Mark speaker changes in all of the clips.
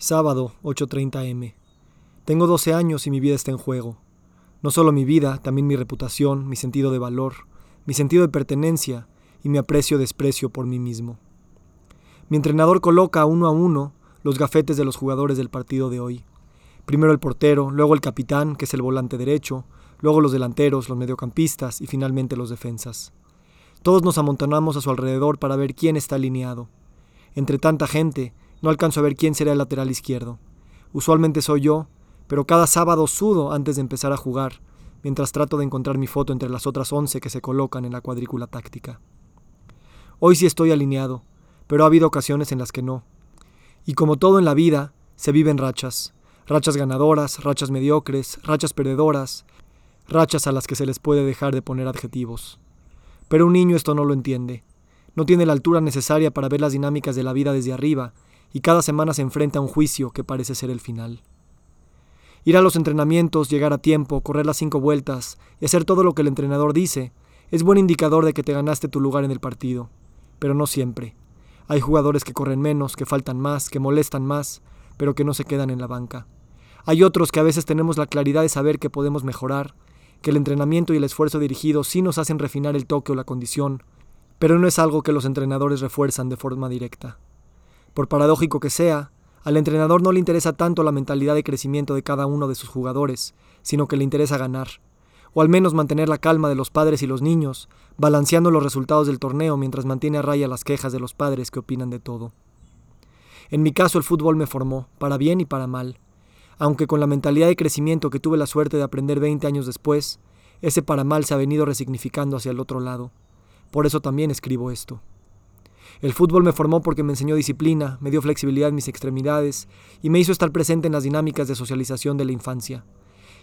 Speaker 1: Sábado, 8.30 m. Tengo 12 años y mi vida está en juego. No solo mi vida, también mi reputación, mi sentido de valor, mi sentido de pertenencia y mi aprecio-desprecio por mí mismo. Mi entrenador coloca uno a uno los gafetes de los jugadores del partido de hoy. Primero el portero, luego el capitán, que es el volante derecho, luego los delanteros, los mediocampistas y finalmente los defensas. Todos nos amontonamos a su alrededor para ver quién está alineado. Entre tanta gente, no alcanzo a ver quién será el lateral izquierdo. Usualmente soy yo, pero cada sábado sudo antes de empezar a jugar, mientras trato de encontrar mi foto entre las otras once que se colocan en la cuadrícula táctica. Hoy sí estoy alineado, pero ha habido ocasiones en las que no. Y como todo en la vida, se viven rachas. Rachas ganadoras, rachas mediocres, rachas perdedoras, rachas a las que se les puede dejar de poner adjetivos. Pero un niño esto no lo entiende. No tiene la altura necesaria para ver las dinámicas de la vida desde arriba y cada semana se enfrenta a un juicio que parece ser el final. Ir a los entrenamientos, llegar a tiempo, correr las cinco vueltas y hacer todo lo que el entrenador dice es buen indicador de que te ganaste tu lugar en el partido, pero no siempre. Hay jugadores que corren menos, que faltan más, que molestan más, pero que no se quedan en la banca. Hay otros que a veces tenemos la claridad de saber que podemos mejorar, que el entrenamiento y el esfuerzo dirigido sí nos hacen refinar el toque o la condición, pero no es algo que los entrenadores refuerzan de forma directa. Por paradójico que sea, al entrenador no le interesa tanto la mentalidad de crecimiento de cada uno de sus jugadores, sino que le interesa ganar, o al menos mantener la calma de los padres y los niños, balanceando los resultados del torneo mientras mantiene a raya las quejas de los padres que opinan de todo. En mi caso el fútbol me formó, para bien y para mal, aunque con la mentalidad de crecimiento que tuve la suerte de aprender 20 años después, ese para mal se ha venido resignificando hacia el otro lado. Por eso también escribo esto. El fútbol me formó porque me enseñó disciplina, me dio flexibilidad en mis extremidades y me hizo estar presente en las dinámicas de socialización de la infancia,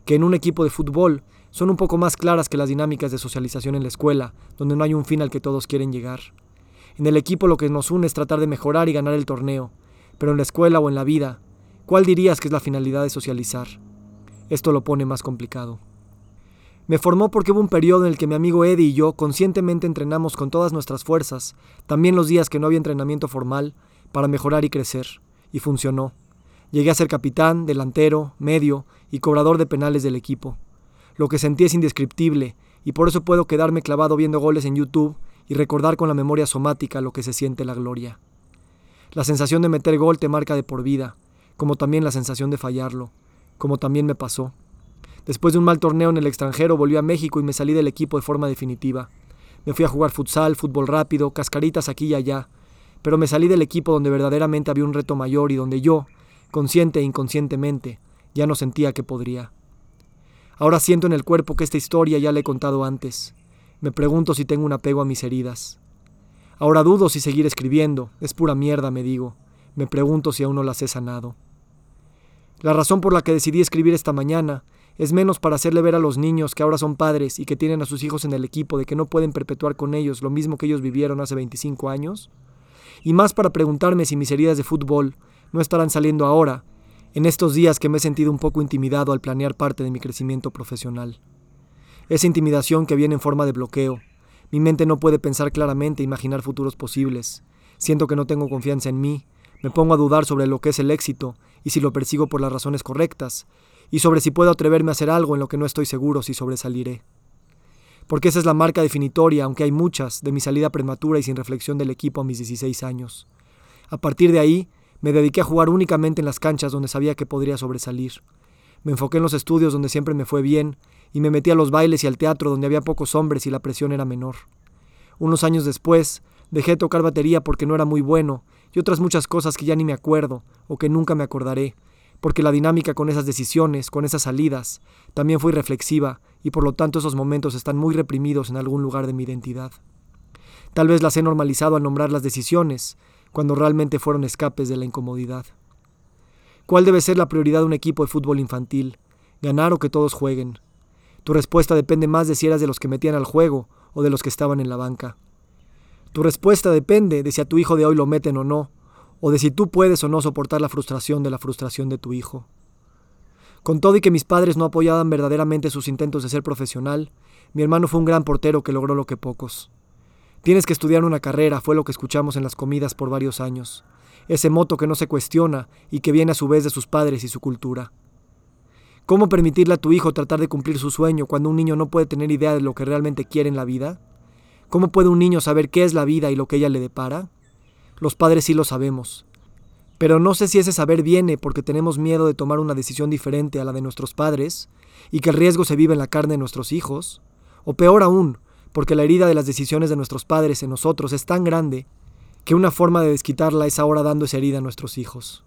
Speaker 1: que en un equipo de fútbol son un poco más claras que las dinámicas de socialización en la escuela, donde no hay un fin al que todos quieren llegar. En el equipo lo que nos une es tratar de mejorar y ganar el torneo, pero en la escuela o en la vida, ¿cuál dirías que es la finalidad de socializar? Esto lo pone más complicado. Me formó porque hubo un periodo en el que mi amigo Eddie y yo conscientemente entrenamos con todas nuestras fuerzas, también los días que no había entrenamiento formal, para mejorar y crecer, y funcionó. Llegué a ser capitán, delantero, medio y cobrador de penales del equipo. Lo que sentí es indescriptible, y por eso puedo quedarme clavado viendo goles en YouTube y recordar con la memoria somática lo que se siente la gloria. La sensación de meter gol te marca de por vida, como también la sensación de fallarlo, como también me pasó. Después de un mal torneo en el extranjero volví a México y me salí del equipo de forma definitiva. Me fui a jugar futsal, fútbol rápido, cascaritas aquí y allá, pero me salí del equipo donde verdaderamente había un reto mayor y donde yo, consciente e inconscientemente, ya no sentía que podría. Ahora siento en el cuerpo que esta historia ya la he contado antes. Me pregunto si tengo un apego a mis heridas. Ahora dudo si seguir escribiendo, es pura mierda, me digo. Me pregunto si aún no las he sanado. La razón por la que decidí escribir esta mañana es menos para hacerle ver a los niños que ahora son padres y que tienen a sus hijos en el equipo de que no pueden perpetuar con ellos lo mismo que ellos vivieron hace 25 años, y más para preguntarme si mis heridas de fútbol no estarán saliendo ahora, en estos días que me he sentido un poco intimidado al planear parte de mi crecimiento profesional. Esa intimidación que viene en forma de bloqueo. Mi mente no puede pensar claramente e imaginar futuros posibles. Siento que no tengo confianza en mí. Me pongo a dudar sobre lo que es el éxito y si lo persigo por las razones correctas, y sobre si puedo atreverme a hacer algo en lo que no estoy seguro si sobresaliré. Porque esa es la marca definitoria, aunque hay muchas, de mi salida prematura y sin reflexión del equipo a mis 16 años. A partir de ahí, me dediqué a jugar únicamente en las canchas donde sabía que podría sobresalir. Me enfoqué en los estudios donde siempre me fue bien, y me metí a los bailes y al teatro donde había pocos hombres y la presión era menor. Unos años después, dejé de tocar batería porque no era muy bueno, y otras muchas cosas que ya ni me acuerdo, o que nunca me acordaré, porque la dinámica con esas decisiones, con esas salidas, también fue irreflexiva y por lo tanto esos momentos están muy reprimidos en algún lugar de mi identidad. Tal vez las he normalizado al nombrar las decisiones, cuando realmente fueron escapes de la incomodidad. ¿Cuál debe ser la prioridad de un equipo de fútbol infantil? ¿Ganar o que todos jueguen? Tu respuesta depende más de si eras de los que metían al juego o de los que estaban en la banca. Tu respuesta depende de si a tu hijo de hoy lo meten o no, o de si tú puedes o no soportar la frustración de la frustración de tu hijo. Con todo y que mis padres no apoyaban verdaderamente sus intentos de ser profesional, mi hermano fue un gran portero que logró lo que pocos. Tienes que estudiar una carrera, fue lo que escuchamos en las comidas por varios años. ese moto que no se cuestiona y que viene a su vez de sus padres y su cultura. ¿Cómo permitirle a tu hijo tratar de cumplir su sueño cuando un niño no puede tener idea de lo que realmente quiere en la vida? ¿Cómo puede un niño saber qué es la vida y lo que ella le depara? Los padres sí lo sabemos. Pero no sé si ese saber viene porque tenemos miedo de tomar una decisión diferente a la de nuestros padres y que el riesgo se vive en la carne de nuestros hijos, o peor aún, porque la herida de las decisiones de nuestros padres en nosotros es tan grande que una forma de desquitarla es ahora dando esa herida a nuestros hijos.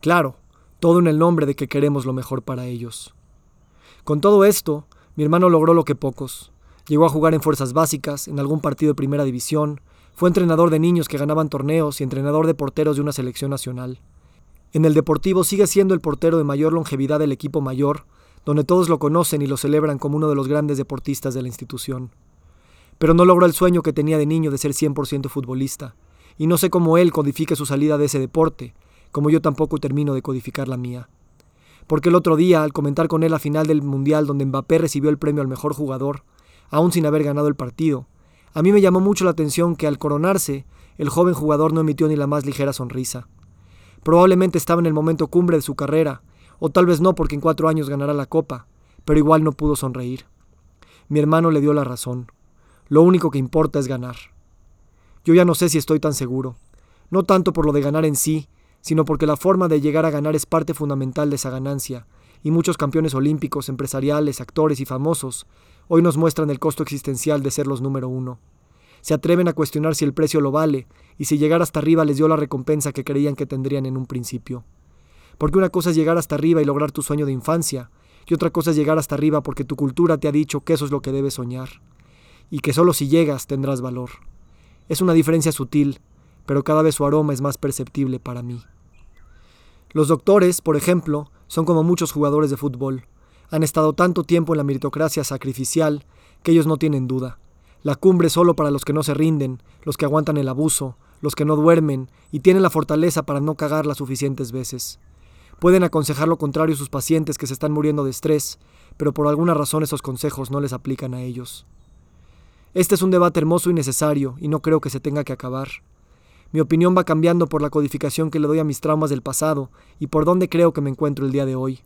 Speaker 1: Claro, todo en el nombre de que queremos lo mejor para ellos. Con todo esto, mi hermano logró lo que pocos. Llegó a jugar en fuerzas básicas, en algún partido de primera división, fue entrenador de niños que ganaban torneos y entrenador de porteros de una selección nacional. En el deportivo sigue siendo el portero de mayor longevidad del equipo mayor, donde todos lo conocen y lo celebran como uno de los grandes deportistas de la institución. Pero no logró el sueño que tenía de niño de ser 100% futbolista, y no sé cómo él codifique su salida de ese deporte, como yo tampoco termino de codificar la mía. Porque el otro día, al comentar con él la final del Mundial donde Mbappé recibió el premio al mejor jugador, aún sin haber ganado el partido, a mí me llamó mucho la atención que al coronarse, el joven jugador no emitió ni la más ligera sonrisa. Probablemente estaba en el momento cumbre de su carrera, o tal vez no porque en cuatro años ganará la copa, pero igual no pudo sonreír. Mi hermano le dio la razón. Lo único que importa es ganar. Yo ya no sé si estoy tan seguro, no tanto por lo de ganar en sí, sino porque la forma de llegar a ganar es parte fundamental de esa ganancia, y muchos campeones olímpicos, empresariales, actores y famosos hoy nos muestran el costo existencial de ser los número uno. Se atreven a cuestionar si el precio lo vale y si llegar hasta arriba les dio la recompensa que creían que tendrían en un principio. Porque una cosa es llegar hasta arriba y lograr tu sueño de infancia, y otra cosa es llegar hasta arriba porque tu cultura te ha dicho que eso es lo que debes soñar, y que solo si llegas tendrás valor. Es una diferencia sutil, pero cada vez su aroma es más perceptible para mí. Los doctores, por ejemplo, son como muchos jugadores de fútbol. Han estado tanto tiempo en la meritocracia sacrificial que ellos no tienen duda. La cumbre solo para los que no se rinden, los que aguantan el abuso, los que no duermen y tienen la fortaleza para no cagarla suficientes veces. Pueden aconsejar lo contrario a sus pacientes que se están muriendo de estrés, pero por alguna razón esos consejos no les aplican a ellos. Este es un debate hermoso y necesario, y no creo que se tenga que acabar. Mi opinión va cambiando por la codificación que le doy a mis traumas del pasado y por dónde creo que me encuentro el día de hoy.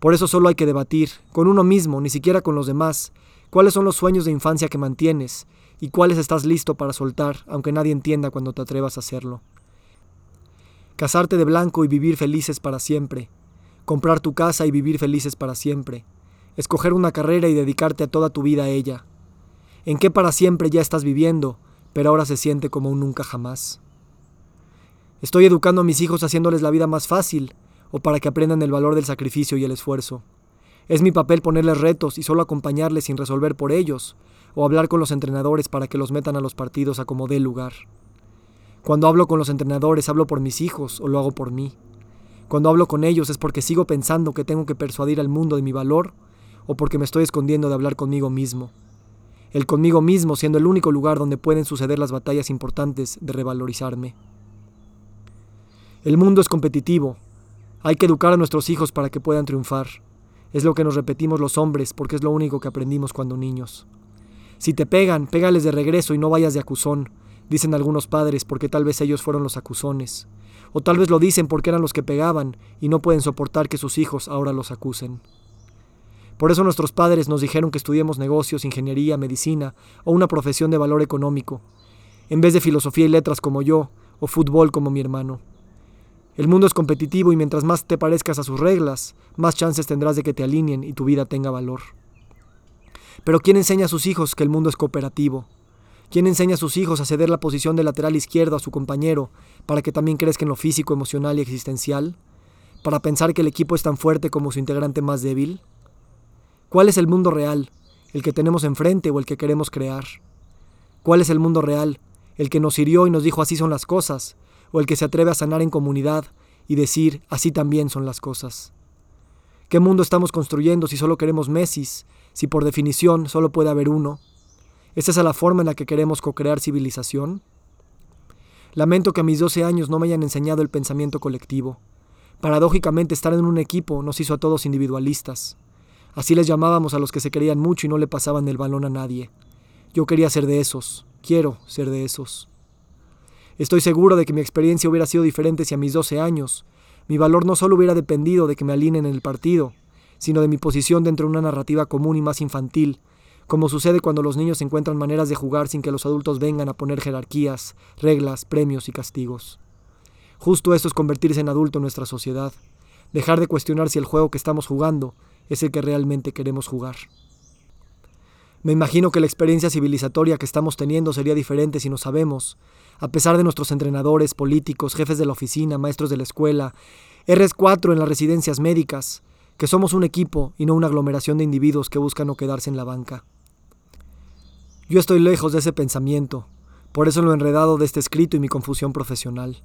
Speaker 1: Por eso solo hay que debatir, con uno mismo, ni siquiera con los demás, cuáles son los sueños de infancia que mantienes y cuáles estás listo para soltar, aunque nadie entienda cuando te atrevas a hacerlo. Casarte de blanco y vivir felices para siempre. Comprar tu casa y vivir felices para siempre. Escoger una carrera y dedicarte a toda tu vida a ella. ¿En qué para siempre ya estás viviendo? Pero ahora se siente como un nunca jamás. Estoy educando a mis hijos haciéndoles la vida más fácil, o para que aprendan el valor del sacrificio y el esfuerzo. Es mi papel ponerles retos y solo acompañarles sin resolver por ellos, o hablar con los entrenadores para que los metan a los partidos a como dé lugar. Cuando hablo con los entrenadores hablo por mis hijos o lo hago por mí. Cuando hablo con ellos es porque sigo pensando que tengo que persuadir al mundo de mi valor o porque me estoy escondiendo de hablar conmigo mismo el conmigo mismo siendo el único lugar donde pueden suceder las batallas importantes de revalorizarme. El mundo es competitivo. Hay que educar a nuestros hijos para que puedan triunfar. Es lo que nos repetimos los hombres porque es lo único que aprendimos cuando niños. Si te pegan, pégales de regreso y no vayas de acusón, dicen algunos padres porque tal vez ellos fueron los acusones. O tal vez lo dicen porque eran los que pegaban y no pueden soportar que sus hijos ahora los acusen. Por eso nuestros padres nos dijeron que estudiemos negocios, ingeniería, medicina o una profesión de valor económico, en vez de filosofía y letras como yo, o fútbol como mi hermano. El mundo es competitivo y mientras más te parezcas a sus reglas, más chances tendrás de que te alineen y tu vida tenga valor. Pero ¿quién enseña a sus hijos que el mundo es cooperativo? ¿Quién enseña a sus hijos a ceder la posición de lateral izquierdo a su compañero para que también crezca en lo físico, emocional y existencial? ¿Para pensar que el equipo es tan fuerte como su integrante más débil? ¿Cuál es el mundo real? ¿El que tenemos enfrente o el que queremos crear? ¿Cuál es el mundo real? ¿El que nos hirió y nos dijo así son las cosas? ¿O el que se atreve a sanar en comunidad y decir así también son las cosas? ¿Qué mundo estamos construyendo si solo queremos Messis, si por definición solo puede haber uno? ¿Es esa la forma en la que queremos co-crear civilización? Lamento que a mis 12 años no me hayan enseñado el pensamiento colectivo. Paradójicamente estar en un equipo nos hizo a todos individualistas. Así les llamábamos a los que se querían mucho y no le pasaban el balón a nadie. Yo quería ser de esos, quiero ser de esos. Estoy seguro de que mi experiencia hubiera sido diferente si a mis 12 años mi valor no solo hubiera dependido de que me alineen en el partido, sino de mi posición dentro de una narrativa común y más infantil, como sucede cuando los niños encuentran maneras de jugar sin que los adultos vengan a poner jerarquías, reglas, premios y castigos. Justo eso es convertirse en adulto en nuestra sociedad, dejar de cuestionar si el juego que estamos jugando es el que realmente queremos jugar. Me imagino que la experiencia civilizatoria que estamos teniendo sería diferente si no sabemos, a pesar de nuestros entrenadores, políticos, jefes de la oficina, maestros de la escuela, RS4 en las residencias médicas, que somos un equipo y no una aglomeración de individuos que buscan no quedarse en la banca. Yo estoy lejos de ese pensamiento, por eso lo enredado de este escrito y mi confusión profesional.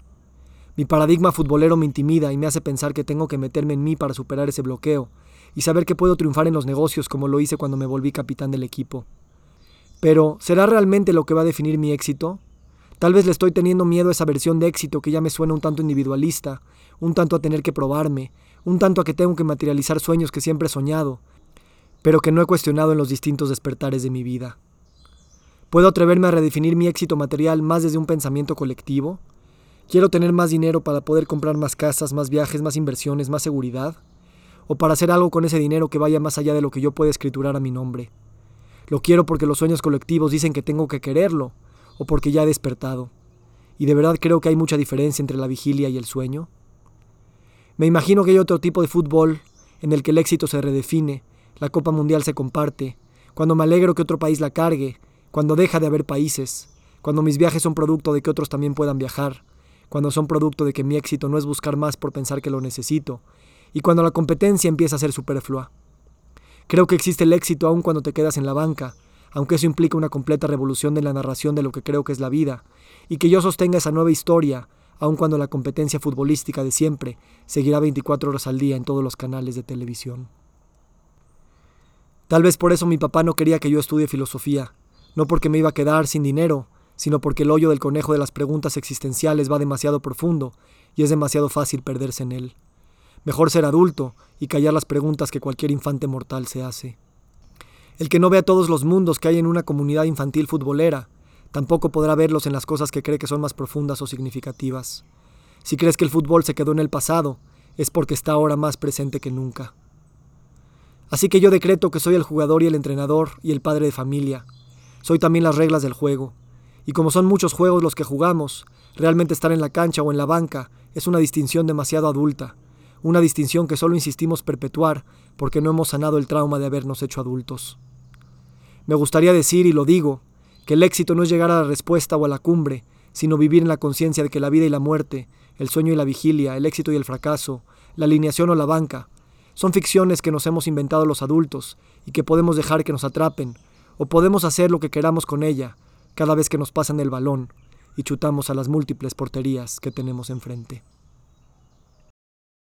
Speaker 1: Mi paradigma futbolero me intimida y me hace pensar que tengo que meterme en mí para superar ese bloqueo y saber que puedo triunfar en los negocios como lo hice cuando me volví capitán del equipo. Pero, ¿será realmente lo que va a definir mi éxito? Tal vez le estoy teniendo miedo a esa versión de éxito que ya me suena un tanto individualista, un tanto a tener que probarme, un tanto a que tengo que materializar sueños que siempre he soñado, pero que no he cuestionado en los distintos despertares de mi vida. ¿Puedo atreverme a redefinir mi éxito material más desde un pensamiento colectivo? ¿Quiero tener más dinero para poder comprar más casas, más viajes, más inversiones, más seguridad? ¿O para hacer algo con ese dinero que vaya más allá de lo que yo pueda escriturar a mi nombre? Lo quiero porque los sueños colectivos dicen que tengo que quererlo, o porque ya he despertado. Y de verdad creo que hay mucha diferencia entre la vigilia y el sueño. Me imagino que hay otro tipo de fútbol en el que el éxito se redefine, la Copa Mundial se comparte, cuando me alegro que otro país la cargue, cuando deja de haber países, cuando mis viajes son producto de que otros también puedan viajar, cuando son producto de que mi éxito no es buscar más por pensar que lo necesito, y cuando la competencia empieza a ser superflua. Creo que existe el éxito aun cuando te quedas en la banca, aunque eso implica una completa revolución de la narración de lo que creo que es la vida, y que yo sostenga esa nueva historia, aun cuando la competencia futbolística de siempre seguirá 24 horas al día en todos los canales de televisión. Tal vez por eso mi papá no quería que yo estudie filosofía, no porque me iba a quedar sin dinero, sino porque el hoyo del conejo de las preguntas existenciales va demasiado profundo y es demasiado fácil perderse en él. Mejor ser adulto y callar las preguntas que cualquier infante mortal se hace. El que no vea todos los mundos que hay en una comunidad infantil futbolera, tampoco podrá verlos en las cosas que cree que son más profundas o significativas. Si crees que el fútbol se quedó en el pasado, es porque está ahora más presente que nunca. Así que yo decreto que soy el jugador y el entrenador y el padre de familia, soy también las reglas del juego. Y como son muchos juegos los que jugamos, realmente estar en la cancha o en la banca es una distinción demasiado adulta, una distinción que solo insistimos perpetuar porque no hemos sanado el trauma de habernos hecho adultos. Me gustaría decir, y lo digo, que el éxito no es llegar a la respuesta o a la cumbre, sino vivir en la conciencia de que la vida y la muerte, el sueño y la vigilia, el éxito y el fracaso, la alineación o la banca, son ficciones que nos hemos inventado los adultos y que podemos dejar que nos atrapen o podemos hacer lo que queramos con ella cada vez que nos pasan el balón y chutamos a las múltiples porterías que tenemos enfrente.